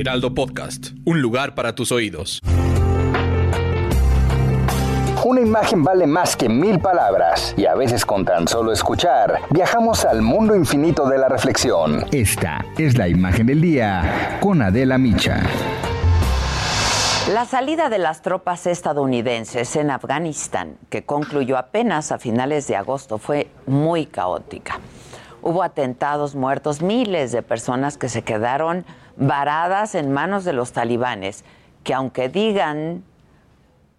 Heraldo Podcast, un lugar para tus oídos. Una imagen vale más que mil palabras y a veces con tan solo escuchar viajamos al mundo infinito de la reflexión. Esta es la imagen del día con Adela Micha. La salida de las tropas estadounidenses en Afganistán, que concluyó apenas a finales de agosto, fue muy caótica. Hubo atentados, muertos, miles de personas que se quedaron varadas en manos de los talibanes, que aunque digan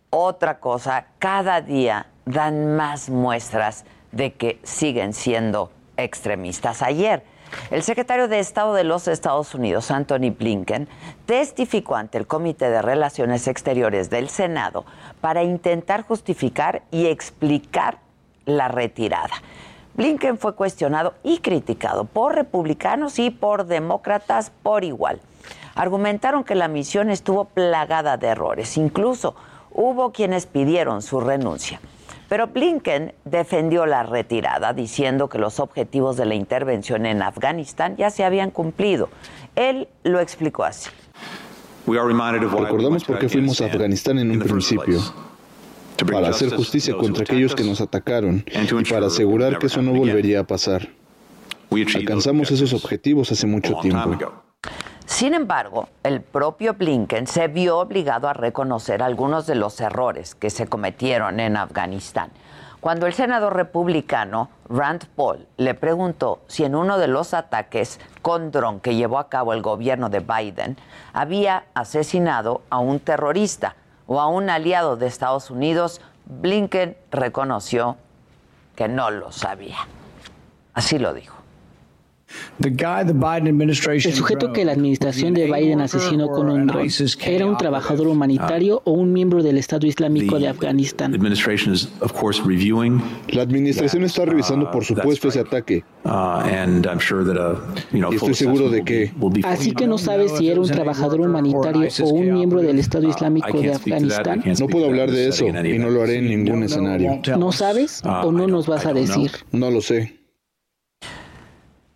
otra cosa, cada día dan más muestras de que siguen siendo extremistas. Ayer, el secretario de Estado de los Estados Unidos, Anthony Blinken, testificó ante el Comité de Relaciones Exteriores del Senado para intentar justificar y explicar la retirada. Blinken fue cuestionado y criticado por republicanos y por demócratas por igual. Argumentaron que la misión estuvo plagada de errores, incluso hubo quienes pidieron su renuncia. Pero Blinken defendió la retirada, diciendo que los objetivos de la intervención en Afganistán ya se habían cumplido. Él lo explicó así. Recordamos por qué fuimos a Afganistán en un principio, para hacer justicia contra aquellos que nos atacaron y para asegurar que eso no volvería a pasar. Alcanzamos esos objetivos hace mucho tiempo. Sin embargo, el propio Blinken se vio obligado a reconocer algunos de los errores que se cometieron en Afganistán. Cuando el senador republicano Rand Paul le preguntó si en uno de los ataques con dron que llevó a cabo el gobierno de Biden había asesinado a un terrorista o a un aliado de Estados Unidos, Blinken reconoció que no lo sabía. Así lo dijo. El sujeto que la administración de Biden asesinó con un dron era un trabajador humanitario o un miembro del Estado Islámico de Afganistán. La administración está revisando, por supuesto, ese ataque. Y estoy seguro de que... Así que no sabes si era un trabajador humanitario o un miembro del Estado Islámico de Afganistán. No puedo hablar de eso y no lo haré en ningún escenario. ¿No sabes o no nos vas a decir? No lo sé.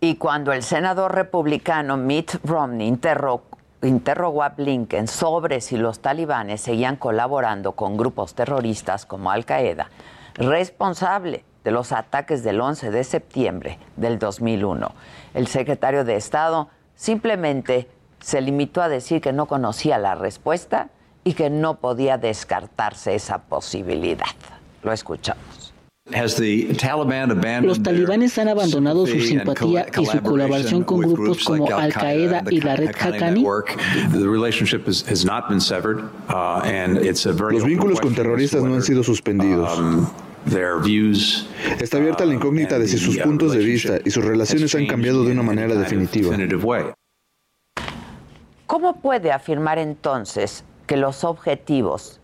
Y cuando el senador republicano Mitt Romney interrogó, a Blinken sobre si los talibanes seguían colaborando con grupos terroristas como Al Qaeda, responsable de los ataques del 11 de septiembre del 2001, el secretario de Estado simplemente se limitó a decir que no conocía la respuesta y que no podía descartarse esa posibilidad. Lo escuchamos. Los talibanes han abandonado su simpatía y su colaboración con grupos como Al Qaeda y la red Haqqani. Los vínculos con terroristas no han sido suspendidos. Um, Está abierta la incógnita de si sus uh, puntos de vista y sus relaciones han cambiado de una manera definitiva. ¿Cómo puede afirmar entonces que los objetivos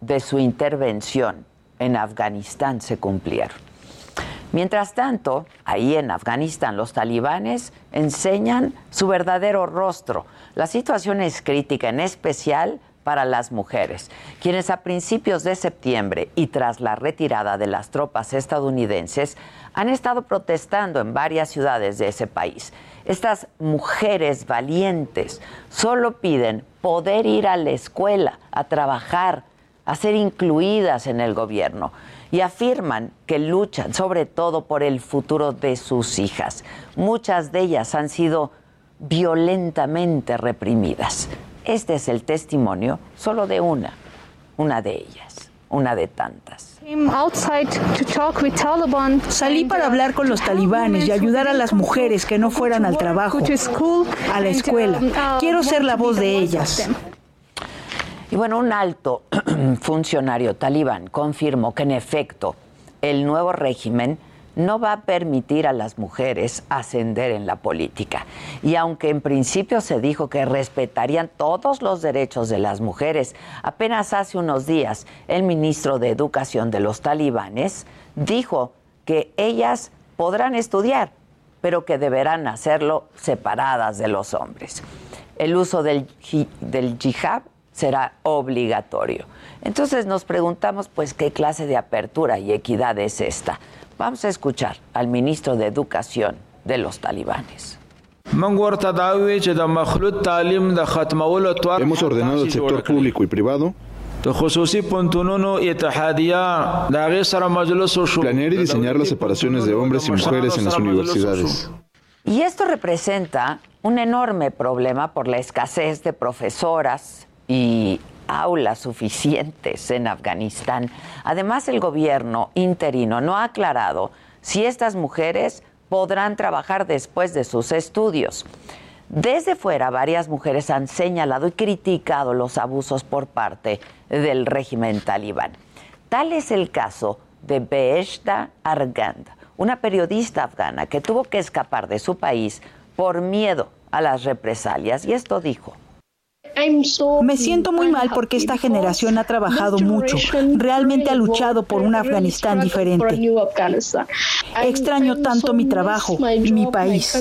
de su intervención en Afganistán se cumplieron. Mientras tanto, ahí en Afganistán los talibanes enseñan su verdadero rostro. La situación es crítica, en especial para las mujeres, quienes a principios de septiembre y tras la retirada de las tropas estadounidenses han estado protestando en varias ciudades de ese país. Estas mujeres valientes solo piden poder ir a la escuela, a trabajar, a ser incluidas en el gobierno y afirman que luchan sobre todo por el futuro de sus hijas. Muchas de ellas han sido violentamente reprimidas. Este es el testimonio solo de una, una de ellas, una de tantas. Salí para hablar con los talibanes y ayudar a las mujeres que no fueran al trabajo, a la escuela. Quiero ser la voz de ellas. Y bueno, un alto funcionario talibán confirmó que en efecto el nuevo régimen no va a permitir a las mujeres ascender en la política. Y aunque en principio se dijo que respetarían todos los derechos de las mujeres, apenas hace unos días el ministro de Educación de los talibanes dijo que ellas podrán estudiar, pero que deberán hacerlo separadas de los hombres. El uso del, del yihad será obligatorio. Entonces nos preguntamos, pues, ¿qué clase de apertura y equidad es esta? Vamos a escuchar al ministro de Educación de los talibanes. Hemos ordenado al sector público y privado planear y diseñar las separaciones de hombres y mujeres en las universidades. Y esto representa un enorme problema por la escasez de profesoras y aulas suficientes en Afganistán. Además, el gobierno interino no ha aclarado si estas mujeres podrán trabajar después de sus estudios. Desde fuera, varias mujeres han señalado y criticado los abusos por parte del régimen talibán. Tal es el caso de Beheshta Argand, una periodista afgana que tuvo que escapar de su país por miedo a las represalias. Y esto dijo. Me siento muy mal porque esta generación ha trabajado mucho, realmente ha luchado por un Afganistán diferente. Extraño tanto mi trabajo, mi país.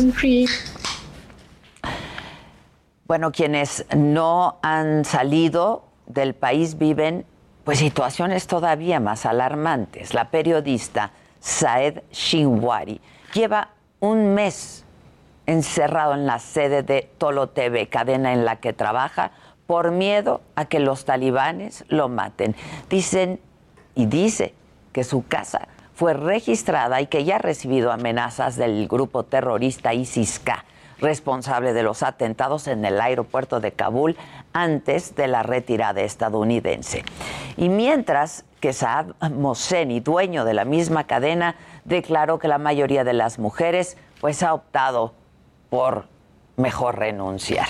Bueno, quienes no han salido del país viven pues situaciones todavía más alarmantes. La periodista Saed Shinwari lleva un mes encerrado en la sede de Tolo TV, cadena en la que trabaja, por miedo a que los talibanes lo maten. Dicen y dice que su casa fue registrada y que ya ha recibido amenazas del grupo terrorista ISIS-K, responsable de los atentados en el aeropuerto de Kabul antes de la retirada estadounidense. Y mientras que Saad Mohseni, dueño de la misma cadena, declaró que la mayoría de las mujeres pues ha optado por mejor renunciar.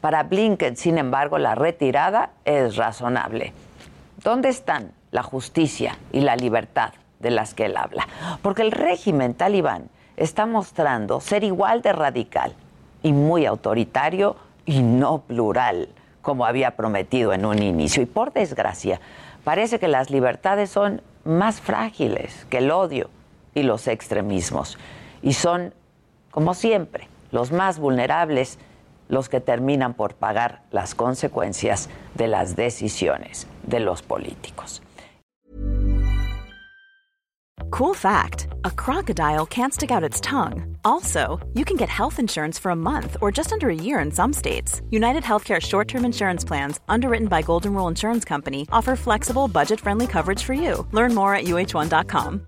Para Blinken, sin embargo, la retirada es razonable. ¿Dónde están la justicia y la libertad de las que él habla? Porque el régimen talibán está mostrando ser igual de radical y muy autoritario y no plural, como había prometido en un inicio. Y por desgracia, parece que las libertades son más frágiles que el odio y los extremismos. Y son, como siempre, los más vulnerables los que terminan por pagar las consecuencias de las decisiones de los políticos. Cool fact a crocodile can't stick out its tongue. Also, you can get health insurance for a month or just under a year in some states. United Healthcare short term insurance plans, underwritten by Golden Rule Insurance Company, offer flexible, budget friendly coverage for you. Learn more at uh1.com.